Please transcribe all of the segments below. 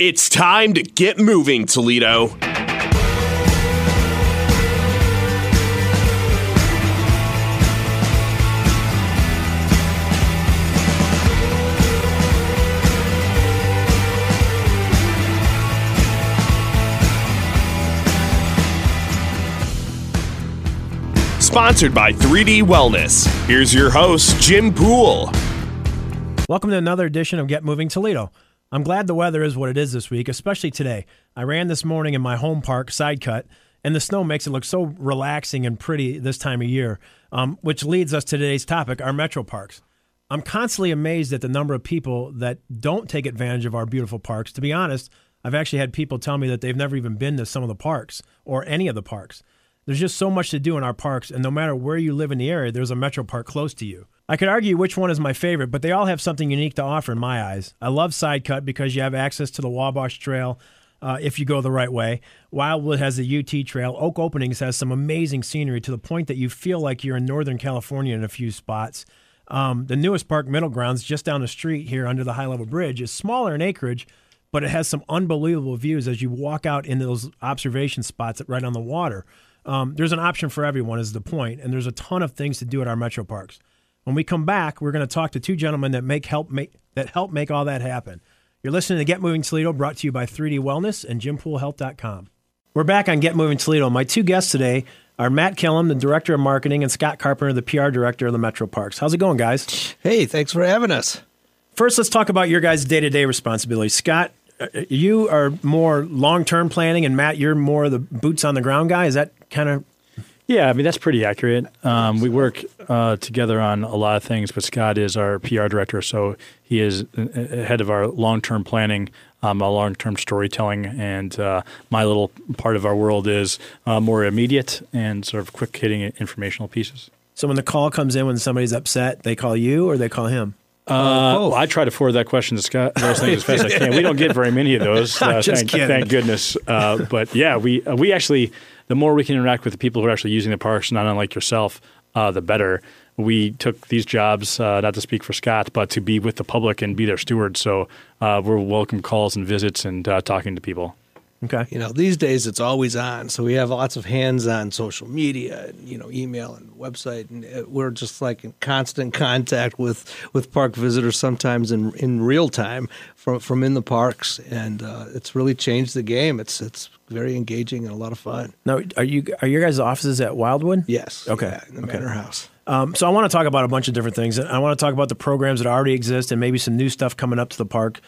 It's time to get moving, Toledo. Sponsored by 3D Wellness. Here's your host, Jim Pool. Welcome to another edition of Get Moving Toledo. I'm glad the weather is what it is this week, especially today. I ran this morning in my home park, side cut, and the snow makes it look so relaxing and pretty this time of year, um, which leads us to today's topic our metro parks. I'm constantly amazed at the number of people that don't take advantage of our beautiful parks. To be honest, I've actually had people tell me that they've never even been to some of the parks or any of the parks. There's just so much to do in our parks, and no matter where you live in the area, there's a metro park close to you. I could argue which one is my favorite, but they all have something unique to offer in my eyes. I love Sidecut because you have access to the Wabash Trail uh, if you go the right way. Wildwood has the UT Trail. Oak Openings has some amazing scenery to the point that you feel like you're in Northern California in a few spots. Um, the newest park, Middle Grounds, just down the street here under the high level bridge, is smaller in acreage, but it has some unbelievable views as you walk out in those observation spots right on the water. Um, there's an option for everyone, is the point, and there's a ton of things to do at our metro parks. When we come back, we're going to talk to two gentlemen that make help make that help make all that happen. You're listening to Get Moving Toledo, brought to you by 3D Wellness and JimPoolHealth.com. We're back on Get Moving Toledo. My two guests today are Matt Killam, the Director of Marketing, and Scott Carpenter, the PR Director of the Metro Parks. How's it going, guys? Hey, thanks for having us. First, let's talk about your guys' day to day responsibilities. Scott, uh, you are more long term planning, and Matt, you're more the boots on the ground guy. Is that kind of yeah, I mean that's pretty accurate. Um, we work uh, together on a lot of things, but Scott is our PR director, so he is uh, head of our long-term planning, um, our long-term storytelling, and uh, my little part of our world is uh, more immediate and sort of quick-hitting informational pieces. So when the call comes in when somebody's upset, they call you or they call him. Uh, oh. I try to forward that question to Scott. Those things as fast as I can. We don't get very many of those. Uh, thank, thank, goodness. Uh, but yeah, we uh, we actually the more we can interact with the people who are actually using the parks, not unlike yourself, uh, the better. We took these jobs, uh, not to speak for Scott, but to be with the public and be their stewards. So uh, we're welcome calls and visits and uh, talking to people. Okay. You know, these days it's always on. So we have lots of hands-on social media, and, you know, email and website, and uh, we're just like in constant contact with with park visitors, sometimes in in real time from from in the parks, and uh, it's really changed the game. It's it's very engaging and a lot of fun. Now, are you are your guys' offices at Wildwood? Yes. Okay. Yeah, in the okay. Manor House. Um, so I want to talk about a bunch of different things. I want to talk about the programs that already exist and maybe some new stuff coming up to the park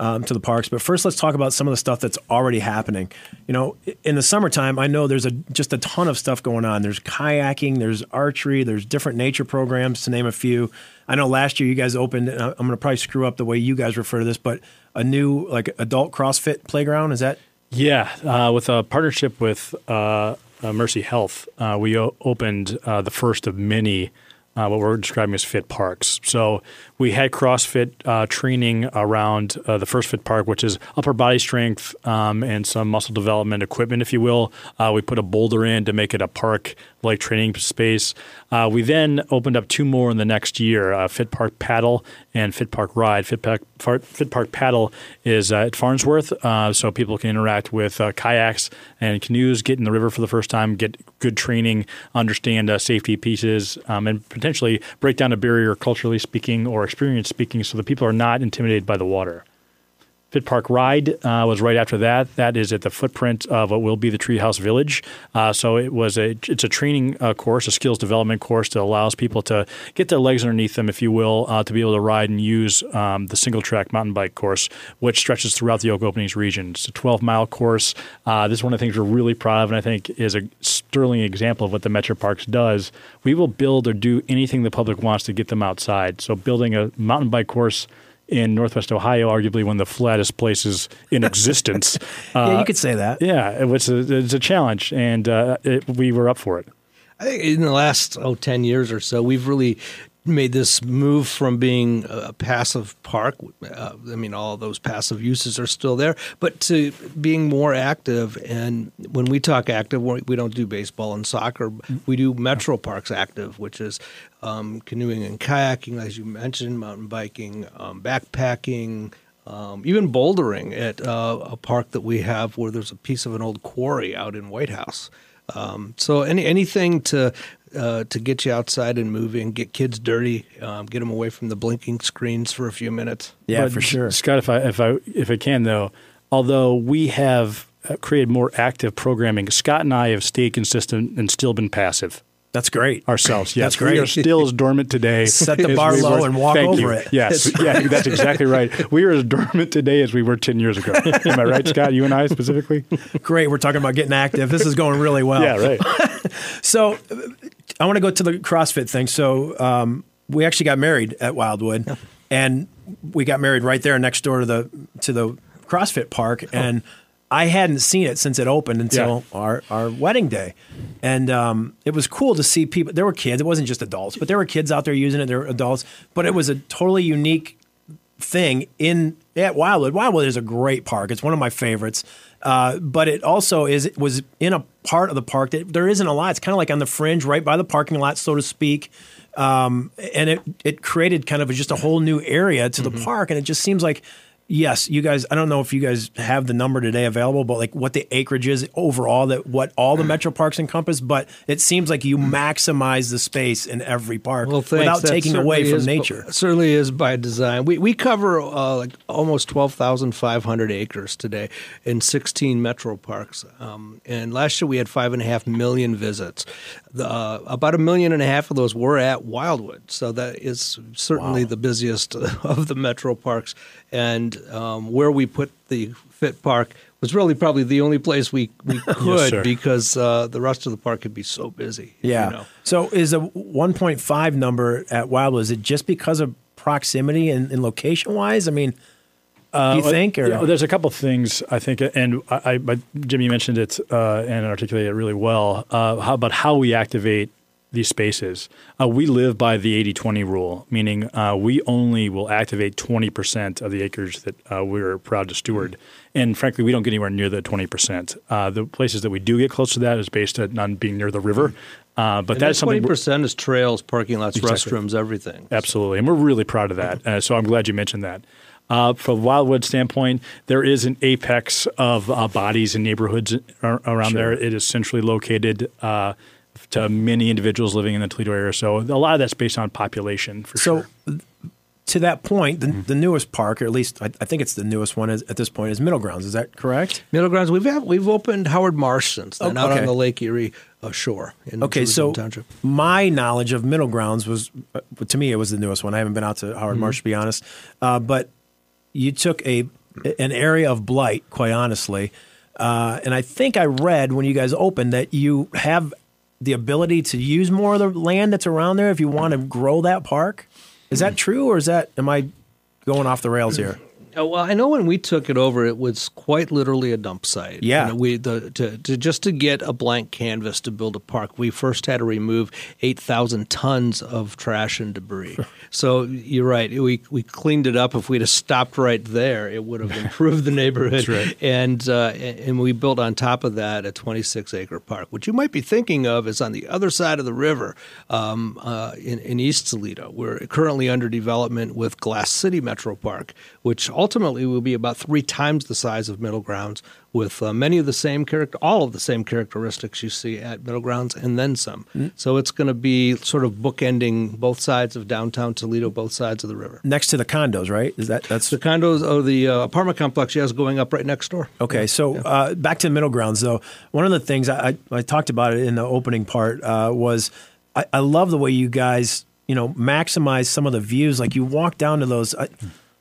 um, to the parks. But first, let's talk about some of the stuff that's already happening. You know, in the summertime, I know there's a just a ton of stuff going on. There's kayaking, there's archery, there's different nature programs to name a few. I know last year you guys opened. I'm going to probably screw up the way you guys refer to this, but a new like adult CrossFit playground. Is that? Yeah, uh, with a partnership with uh, uh Mercy Health, uh, we o- opened uh, the first of many uh, what we're describing as fit parks. So we had CrossFit uh, training around uh, the First Fit Park, which is upper body strength um, and some muscle development equipment, if you will. Uh, we put a boulder in to make it a park like training space. Uh, we then opened up two more in the next year uh, Fit Park Paddle and Fit Park Ride. Fit Park, Fit Park Paddle is at Farnsworth, so people can interact with kayaks and canoes, get in the river for the first time, get good training, understand safety pieces, um, and potentially break down a barrier culturally speaking or experience speaking so that people are not intimidated by the water. Fit Park Ride uh, was right after that. That is at the footprint of what will be the Treehouse Village. Uh, so it was a it's a training uh, course, a skills development course that allows people to get their legs underneath them, if you will, uh, to be able to ride and use um, the single track mountain bike course, which stretches throughout the Oak Openings region. It's a 12 mile course. Uh, this is one of the things we're really proud of, and I think is a sterling example of what the Metro Parks does. We will build or do anything the public wants to get them outside. So building a mountain bike course in Northwest Ohio, arguably one of the flattest places in existence. yeah, you could say that. Yeah, it was a, it's a challenge, and uh, it, we were up for it. I think in the last oh, 10 years or so, we've really made this move from being a passive park. Uh, I mean, all those passive uses are still there, but to being more active. And when we talk active, we don't do baseball and soccer. We do Metro Parks active, which is um, canoeing and kayaking, as you mentioned, mountain biking, um, backpacking. um, even bouldering at uh, a park that we have where there's a piece of an old quarry out in Whitehouse. Um, so any anything to uh, to get you outside and moving, get kids dirty, um, get them away from the blinking screens for a few minutes. Yeah, But, for sure. Scott. If I if I if I can though, although we have uh, created more active programming, Scott and I have stayed consistent and still been passive That's great. ourselves. Yes, That's great. We are still as dormant today. Set the bar we low were- and walk Thank over you. it. Yes, yeah, that's exactly right. We are as dormant today as we were ten years ago. Am I right, Scott? You and I specifically? Great. We're talking about getting active. This is going really well. Yeah, right. So I want to go to the CrossFit thing. So um, we actually got married at Wildwood, and we got married right there next door to the to the CrossFit park, and I hadn't seen it since it opened until our, our wedding day, and um, it was cool to see people. There were kids. It wasn't just adults, but there were kids out there using it. There were adults, but it was a totally unique thing in at Wildwood. Wildwood is a great park. It's one of my favorites. Uh, but it also is was in a part of the park that there isn't a lot. It's kind of like on the fringe, right by the parking lot, so to speak. Um, and it it created kind of just a whole new area to the park, and it just seems like. Yes, you guys. I don't know if you guys have the number today available, but like what the acreage is overall, that what all the metro parks encompass. But it seems like you maximize the space in every park Well, without That taking away from is- nature. Certainly is by design. We we cover uh, like almost twelve thousand five hundred acres today in sixteen metro parks. Um, and last year we had five and a half million visits. The, uh, about a million and a half of those were at Wildwood, so that is certainly the busiest of the metro parks. And um, where we put the fit park was really probably the only place we we could sir. because uh, the rest of the park could be so busy. Yeah. You know? So is a 1.5 number at Wildwood, is it just because of proximity and, and location wise? I mean, do you think? Or Yeah, there's a couple things I think, and I, I Jimmy mentioned it uh, and articulated it really well. Uh, how about how we activate these spaces? Uh, we live by the 80-20 rule, meaning uh, we only will activate 20% of the acres that uh, we're proud to steward. And frankly, we don't get anywhere near the 20%. Uh, the places that we do get close to that is based on being near the river. Uh, but And that's that twenty percent is trails, parking lots, Exactly. restrooms, everything. Absolutely, and we're really proud of that. Uh, so I'm glad you mentioned that. Uh, from a Wildwood standpoint, there is an apex of uh, bodies and neighborhoods ar- around there. It is centrally located uh, to many individuals living in the Toledo area. So a lot of that's based on population for so sure. to that point, the, Mm-hmm. the newest park, or at least I, I think it's the newest one is, at this point, is Middle Grounds. Is that correct? Middle grounds. We've had, we've opened Howard Marsh since then, Oh, out okay. on the Lake Erie uh, shore. In Okay, Jerusalem so Township. my knowledge of Middle Grounds was, uh, to me, it was the newest one. I haven't been out to Howard Mm-hmm. Marsh to be honest, uh, but you took a an area of blight, quite honestly, uh, and I think I read when you guys opened that you have the ability to use more of the land that's around there if you want to grow that park. Is that mm. true, or is that am I going off the rails here? Oh, well, I know when we took it over, it was quite literally a dump site. Yeah. And we the to, to just to get a blank canvas to build a park, we first had to remove eight thousand tons of trash and debris. so you're right. We we cleaned it up. If we'd have stopped right there, it would have improved the neighborhood. right. And uh, and we built on top of that a 26 acre park. which you might be thinking of is on the other side of the river, um, uh, in, in East Toledo. We're currently under development with Glass City Metro Park, which ultimately will be about three times the size of Middle Grounds, with uh, many of the same character, all of the same characteristics you see at Middle Grounds, and then some. So it's going to be sort of bookending both sides of downtown Toledo, both sides of the river. Next to the condos, right? Is that that's The condos or the uh, apartment complex, yes, going up right next door. Okay, so uh, back to middle grounds though. One of the things I, I, I talked about it in the opening part uh, was I, I love the way you guys you know maximize some of the views. Like you walk down to those. I,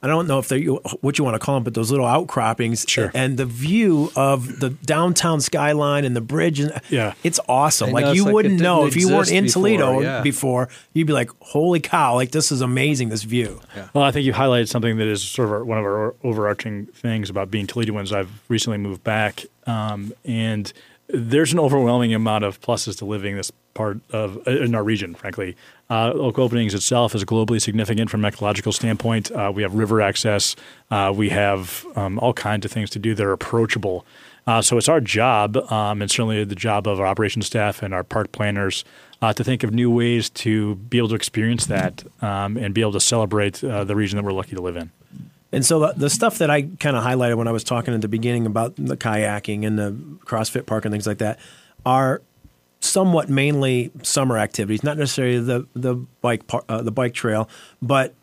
I don't know if they're what you want to call them, but those little outcroppings, Sure. and the view of the downtown skyline and the bridge, and Yeah. it's awesome. Like you like wouldn't know if you weren't in before, Toledo yeah. before. You'd be like, "Holy cow! Like this is amazing. This view." Well, I think you highlighted something that is sort of our, one of our overarching things about being Toledoans. I've recently moved back, um, and there's an overwhelming amount of pluses to living this part of uh, in our region. Frankly, uh, Oak Openings itself is globally significant from an ecological standpoint. Uh, we have river access. Uh, we have um, all kinds of things to do that are approachable. Uh, so it's our job, um, and certainly the job of our operations staff and our park planners, uh, to think of new ways to be able to experience that um, and be able to celebrate the region that we're lucky to live in. And so the stuff that I kind of highlighted when I was talking at the beginning about the kayaking and the CrossFit Park and things like that are somewhat mainly summer activities, not necessarily the the bike par- uh, the bike trail, but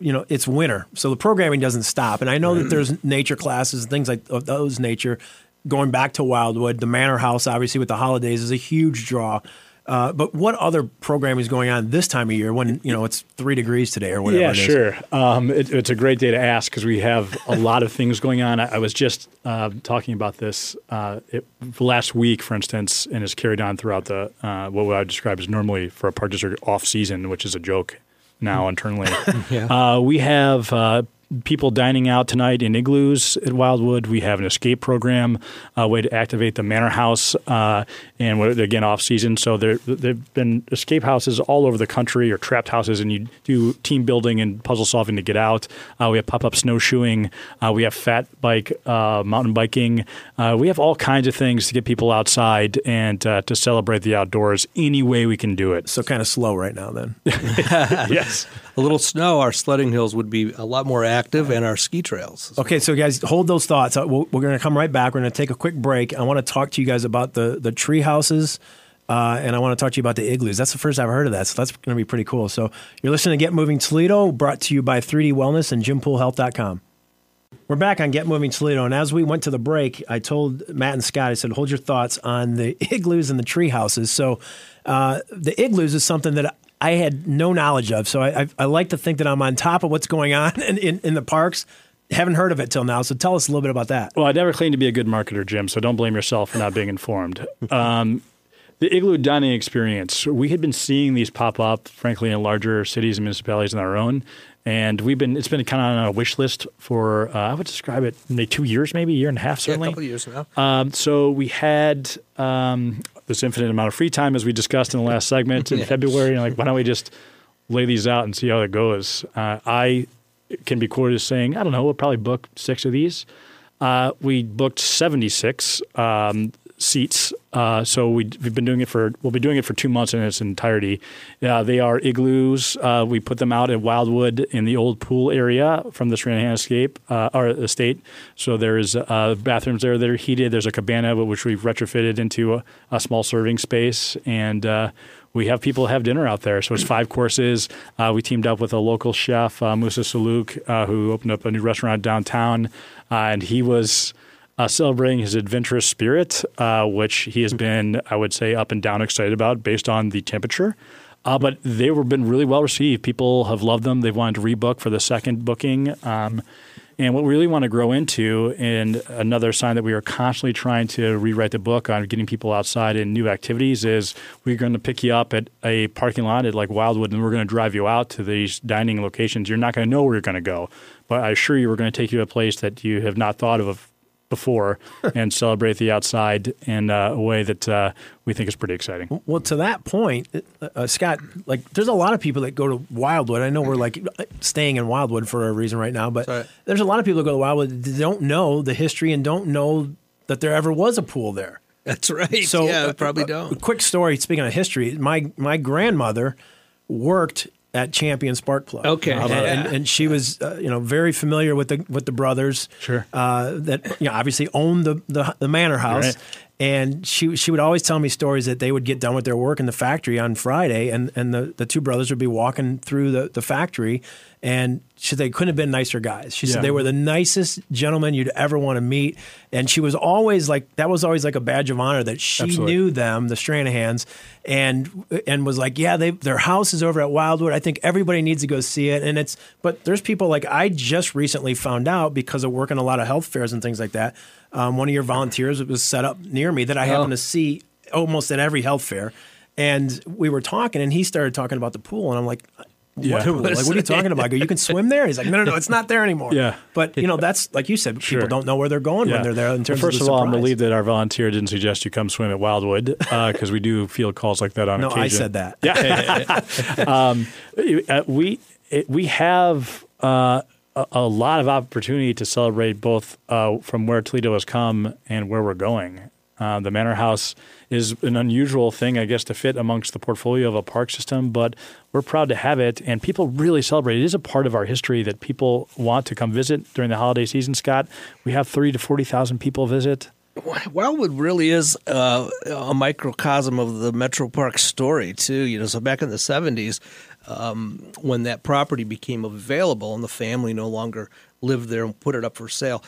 you know it's winter, so the programming doesn't stop. And I know that there's nature classes and things like of those nature. Going back to Wildwood, the Manor House, obviously with the holidays, is a huge draw. Uh, but what other programming is going on this time of year when you know it's three degrees today or whatever? Yeah, it is? sure. Um, it, it's a great day to ask because we have a lot of things going on. I, I was just uh, talking about this uh, it, last week, for instance, and it's carried on throughout the uh, what I would describe as normally for a park district off season, which is a joke now internally. uh, we have uh, people dining out tonight in igloos at Wildwood. We have an escape program, a way to activate the Manor House, uh, and we're, again off season. So there there've been escape houses all over the country or trapped houses, and you do team building and puzzle solving to get out. Uh, we have pop up snowshoeing. Uh, we have fat bike, uh, mountain biking. Uh, we have all kinds of things to get people outside and uh, to celebrate the outdoors any way we can do it. So kind of slow right now then. yes. A little snow, our sledding hills would be a lot more active, and our ski trails. Okay, so guys, hold those thoughts. Uh, We're, we're going to come right back. We're going to take a quick break. I want to talk to you guys about the the tree houses, uh, and I want to talk to you about the igloos. That's the first I've heard of that, so that's going to be pretty cool. So you're listening to Get Moving Toledo, brought to you by 3D Wellness and JimPoolHealth.com. We're back on Get Moving Toledo, and as we went to the break, I told Matt and Scott, I said, hold your thoughts on the igloos and the tree houses. So uh, the igloos is something that I had no knowledge of. So I, I, I like to think that I'm on top of what's going on in, in, in the parks. Haven't heard of it till now. So tell us a little bit about that. Well, I never claimed to be a good marketer, Jim, so don't blame yourself for not being informed. Um, the igloo dining experience, we had been seeing these pop up, frankly, in larger cities and municipalities than our own. And we've been, it's been kind of on a wish list for, uh, I would describe it, maybe two years, maybe a year and a half, certainly. Yeah, a couple years now. Um, so we had um, this infinite amount of free time, as we discussed in the last segment in February. And like, why don't we just lay these out and see how it goes? Uh, I can be quoted as saying, I don't know, we'll probably book six of these. Uh, we booked 76 um, seats. Uh, so we, we've been doing it for, we'll be doing it for two months in its entirety. Uh, they are igloos. Uh, we put them out at Wildwood in the old pool area from the Stranahan escape, uh, estate. So there's uh, bathrooms there that are heated. There's a cabana, which we've retrofitted into a, a small serving space. And uh, we have people have dinner out there. So it's five courses. We teamed up with a local chef, Moussa Salloukh, who opened up a new restaurant downtown. And he was uh, celebrating his adventurous spirit, uh, which he has been, I would say, up and down excited about based on the temperature. Uh, but they were been really well received. People have loved them. They've wanted to rebook for the second booking. Um, and what we really want to grow into, and another sign that we are constantly trying to rewrite the book on getting people outside in new activities, is we're going to pick you up at a parking lot at like Wildwood, and we're going to drive you out to these dining locations. You're not going to know where you're going to go, but I assure you, we're going to take you to a place that you have not thought of before and celebrate the outside in uh, a way that uh, we think is pretty exciting. Well, to that point, uh, uh, Scott, like there's a lot of people that go to Wildwood. I know we're like staying in Wildwood for a reason right now, but Right. there's a lot of people that go to Wildwood that don't know the history and don't know that there ever was a pool there. That's right. So yeah, uh, probably don't. A quick story. Speaking of history, my my grandmother worked at Champion Spark Plug. Okay. and, and, and she was uh, you know very familiar with the with the brothers. Sure. Uh, that you know obviously owned the the, the manor house. Right. And she she would always tell me stories that they would get done with their work in the factory on Friday, and, and the, the two brothers would be walking through the, the factory, and she they couldn't have been nicer guys. She said they were the nicest gentlemen you'd ever want to meet, and she was always like that was always like a badge of honor that she Absolutely. knew them, the Stranahans, and and was like, yeah, they their house is over at Wildwood. I think everybody needs to go see it. And it's but there's people like I just recently found out because of working a lot of health fairs and things like that. Um, one of your volunteers was set up near me that I happen to see almost at every health fair. And we were talking, and he started talking about the pool, and I'm like, Yeah. pool? Like, what are you talking about? I go, you can swim there? He's like, no, no, no, it's not there anymore. Yeah. But you know, that's like you said, people Sure. don't know where they're going when they're there. In Well, terms first of, of, all, I'm relieved that our volunteer didn't suggest you come swim at Wildwood because we do field calls like that on No, occasion. I said that. Yeah. um, uh, we it, we have uh, a, a lot of opportunity to celebrate both uh, from where Toledo has come and where we're going. Uh, the Manor House is an unusual thing, I guess, to fit amongst the portfolio of a park system, but we're proud to have it, and people really celebrate. It is a part of our history that people want to come visit during the holiday season. Scott, we have thirty to forty thousand people visit. Wildwood really is uh, a microcosm of the Metro Park story too. You know, so back in the '70s, um, when that property became available and the family no longer lived there and put it up for sale,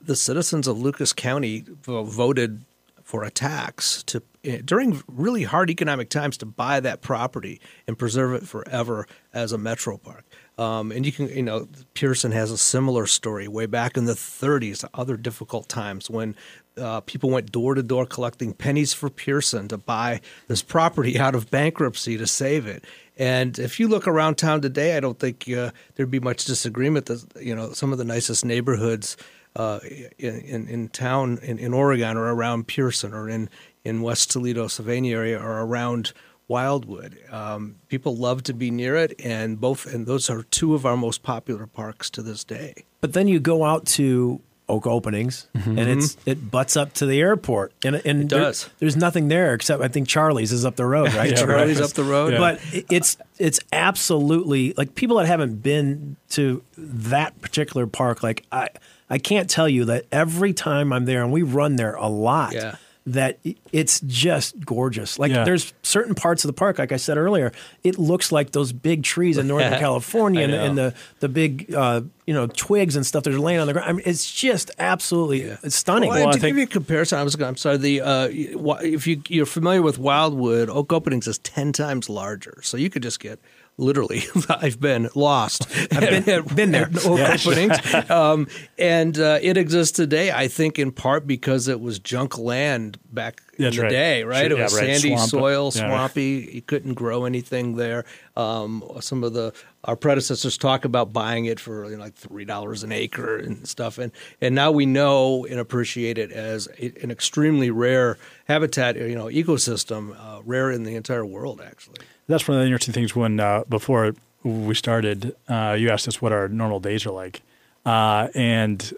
the citizens of Lucas County voted for a tax to eh, during really hard economic times to buy that property and preserve it forever as a metro park. Um, and you can, you know, Pearson has a similar story way back in the 30s, other difficult times when uh, people went door to door collecting pennies for Pearson to buy this property out of bankruptcy to save it. And if you look around town today, I don't think uh, there'd be much disagreement that you know some of the nicest neighborhoods uh, in, in town in, in Oregon or around Pearson or in, in West Toledo, Sylvania area or around Wildwood. Um, people love to be near it, and both and those are two of our most popular parks to this day. But then you go out to Oak Openings, mm-hmm. and it's it butts up to the airport, and and it does. There, there's nothing there except I think Charlie's is up the road, right? yeah, Charlie's right. up the road, yeah. but it's it's absolutely like people that haven't been to that particular park, like I I can't tell you that every time I'm there, and we run there a lot. Yeah. That it's just gorgeous. Like yeah. there's certain parts of the park, like I said earlier, it looks like those big trees in Northern California and, and, the the big uh, you know twigs and stuff that are laying on the ground. I mean, it's just absolutely yeah. stunning. Well, well to give you a comparison, I was I'm sorry. The uh, if you you're familiar with Wildwood, Oak Openings is ten times larger, so you could just get literally I've been lost. I've been, been there. openings. um, and uh, it exists today, I think, in part because it was junk land back That's in the right. day, right? It was yeah, right. sandy Swamp. soil, Yeah, swampy. You couldn't grow anything there. Um, some of the our predecessors talk about buying it for you know, like three dollars an acre and stuff, and and now we know and appreciate it as an extremely rare habitat, you know, ecosystem, uh, rare in the entire world, actually. That's one of the interesting things. When uh, before we started, uh, you asked us what our normal days are like, uh, and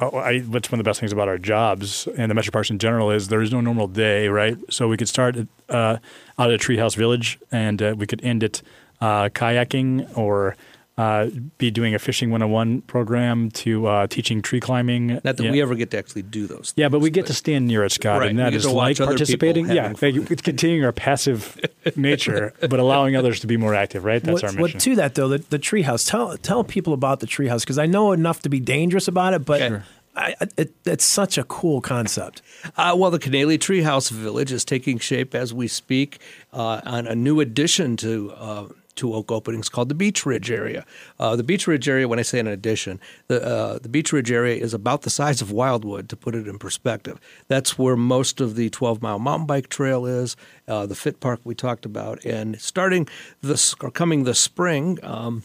I, what's one of the best things about our jobs and the Metro Parks in general is there is no normal day, right? So we could start uh, out at a Treehouse Village, and uh, we could end it uh, kayaking or uh, be doing a fishing 101 program to uh, teaching tree climbing. Not that yeah. we ever get to actually do those. Things, yeah, but we get to stand near it, Scott, right. and that is like participating. Yeah, it's continuing our passive nature, but allowing others to be more active. Right, that's what, our mission. What to that though? The, the treehouse. Tell tell people about the treehouse because I know enough to be dangerous about it, but. Sure. I, it, it's such a cool concept. Uh, well, the Cannaley Treehouse Village is taking shape as we speak uh, on a new addition to uh, two oak openings called the Beech Ridge area. Uh, the Beech Ridge area, when I say an addition, the uh, the Beech Ridge area is about the size of Wildwood. To put it in perspective, that's where most of the 12 mile mountain bike trail is. Uh, the Fit Park we talked about, and starting this or coming this spring. Um,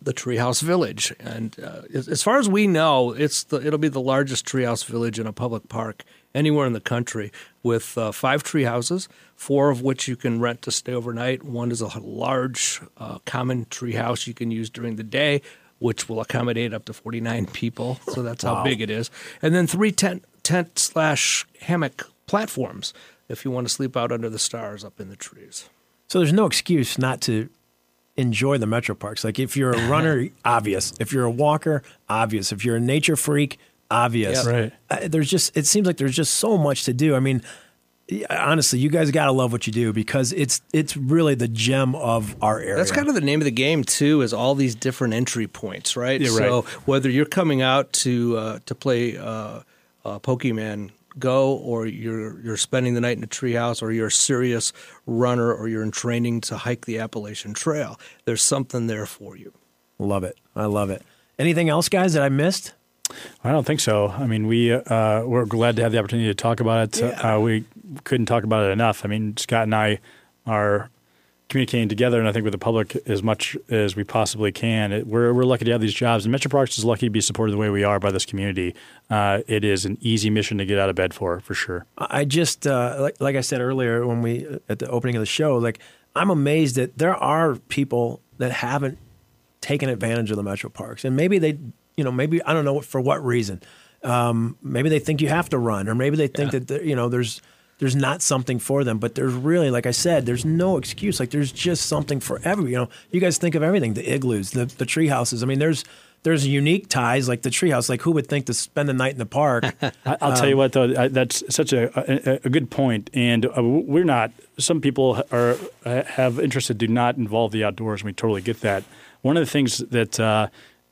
the Treehouse Village, and uh, as far as we know, it's the, it'll be the largest treehouse village in a public park anywhere in the country with uh, five tree houses, four of which you can rent to stay overnight. One is a large uh, common tree house you can use during the day, which will accommodate up to 49 people. So that's wow. how big it is. And then three tent, tent slash hammock platforms if you want to sleep out under the stars up in the trees. So there's no excuse not to enjoy the metro parks. Like if you're a runner, obvious. If you're a walker, obvious. If you're a nature freak, obvious. Yep. Right. Uh, there's just it seems like there's just so much to do. I mean, honestly, you guys got to love what you do because it's it's really the gem of our area. That's kind of the name of the game too. Is all these different entry points, right? Yeah, so right. whether you're coming out to uh, to play uh, uh, Pokemon Go, or you're you're spending the night in a treehouse, or you're a serious runner, or you're in training to hike the Appalachian Trail, there's something there for you. Love it. I love it. Anything else, guys, that I missed? I don't think so. I mean, we uh, we're glad to have the opportunity to talk about it. Yeah. Uh, we couldn't talk about it enough. I mean, Scott and I are communicating together, and I think with the public as much as we possibly can. It, we're we're lucky to have these jobs, and Metro Parks is lucky to be supported the way we are by this community. Uh, it is an easy mission to get out of bed for, for sure. I just uh, like like I said earlier when we at the opening of the show, like I'm amazed that there are people that haven't taken advantage of the Metro Parks, and maybe they, you know, maybe I don't know for what reason. Um, maybe they think you have to run, or maybe they think yeah. that you know there's there's not something for them. But there's really, like I said, there's no excuse. Like there's just something for every. You know, you guys think of everything: the igloos, the the tree houses. I mean, there's there's unique ties like the treehouse. Like who would think to spend the night in the park? I'll um, tell you what, though, that's such a, a, a good point, and uh, we're not. Some people are have interest that do not involve the outdoors. And we totally get that. One of the things that uh,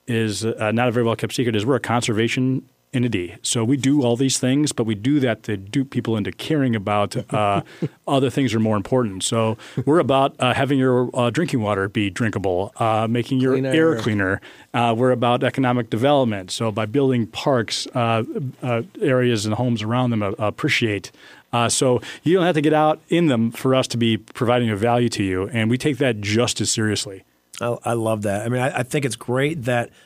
is uh, not a very well kept secret is we're a conservation entity. So we do all these things, but we do that to dupe people into caring about uh, other things are more important. So we're about uh, having your uh, drinking water be drinkable, uh, making your cleaner. air cleaner. Uh, we're about economic development. So by building parks, uh, areas and homes around them appreciate. so you don't have to get out in them for us to be providing a value to you, and we take that just as seriously. I, I love that. I mean, I, I think it's great that –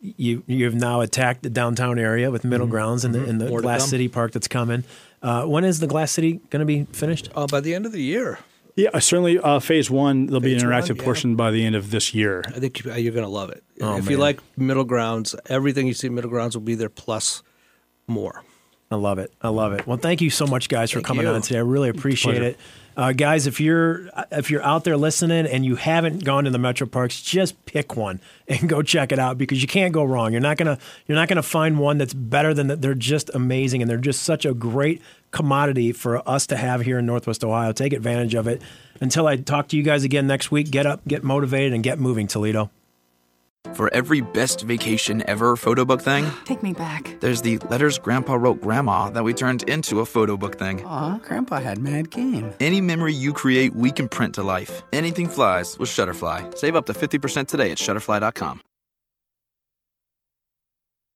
you you've now attacked the downtown area with middle mm-hmm. grounds and the, in the mm-hmm. Glass City Park that's coming. Uh, when is the Glass City going to be finished? Uh, by the end of the year. Yeah, certainly. Uh, phase one, there'll phase be an interactive one, yeah. portion by the end of this year. I think you're going to love it. Oh, if man. you like middle grounds, everything you see middle grounds will be there plus more. I love it. I love it. Well, thank you so much, guys, thank for coming you. on today. I really appreciate it. Uh, guys, if you're if you're out there listening and you haven't gone to the Metro Parks, just pick one and go check it out because you can't go wrong. You're not gonna you're not gonna find one that's better than that. They're just amazing and they're just such a great commodity for us to have here in Northwest Ohio. Take advantage of it. Until I talk to you guys again next week, get up, get motivated, and get moving, Toledo. For every best vacation ever photo book thing, take me back. There's the letters Grandpa wrote Grandma that we turned into a photo book thing. Aw, Grandpa had mad game. Any memory you create, we can print to life. Anything flies with Shutterfly. Save up to 50% today at Shutterfly.com.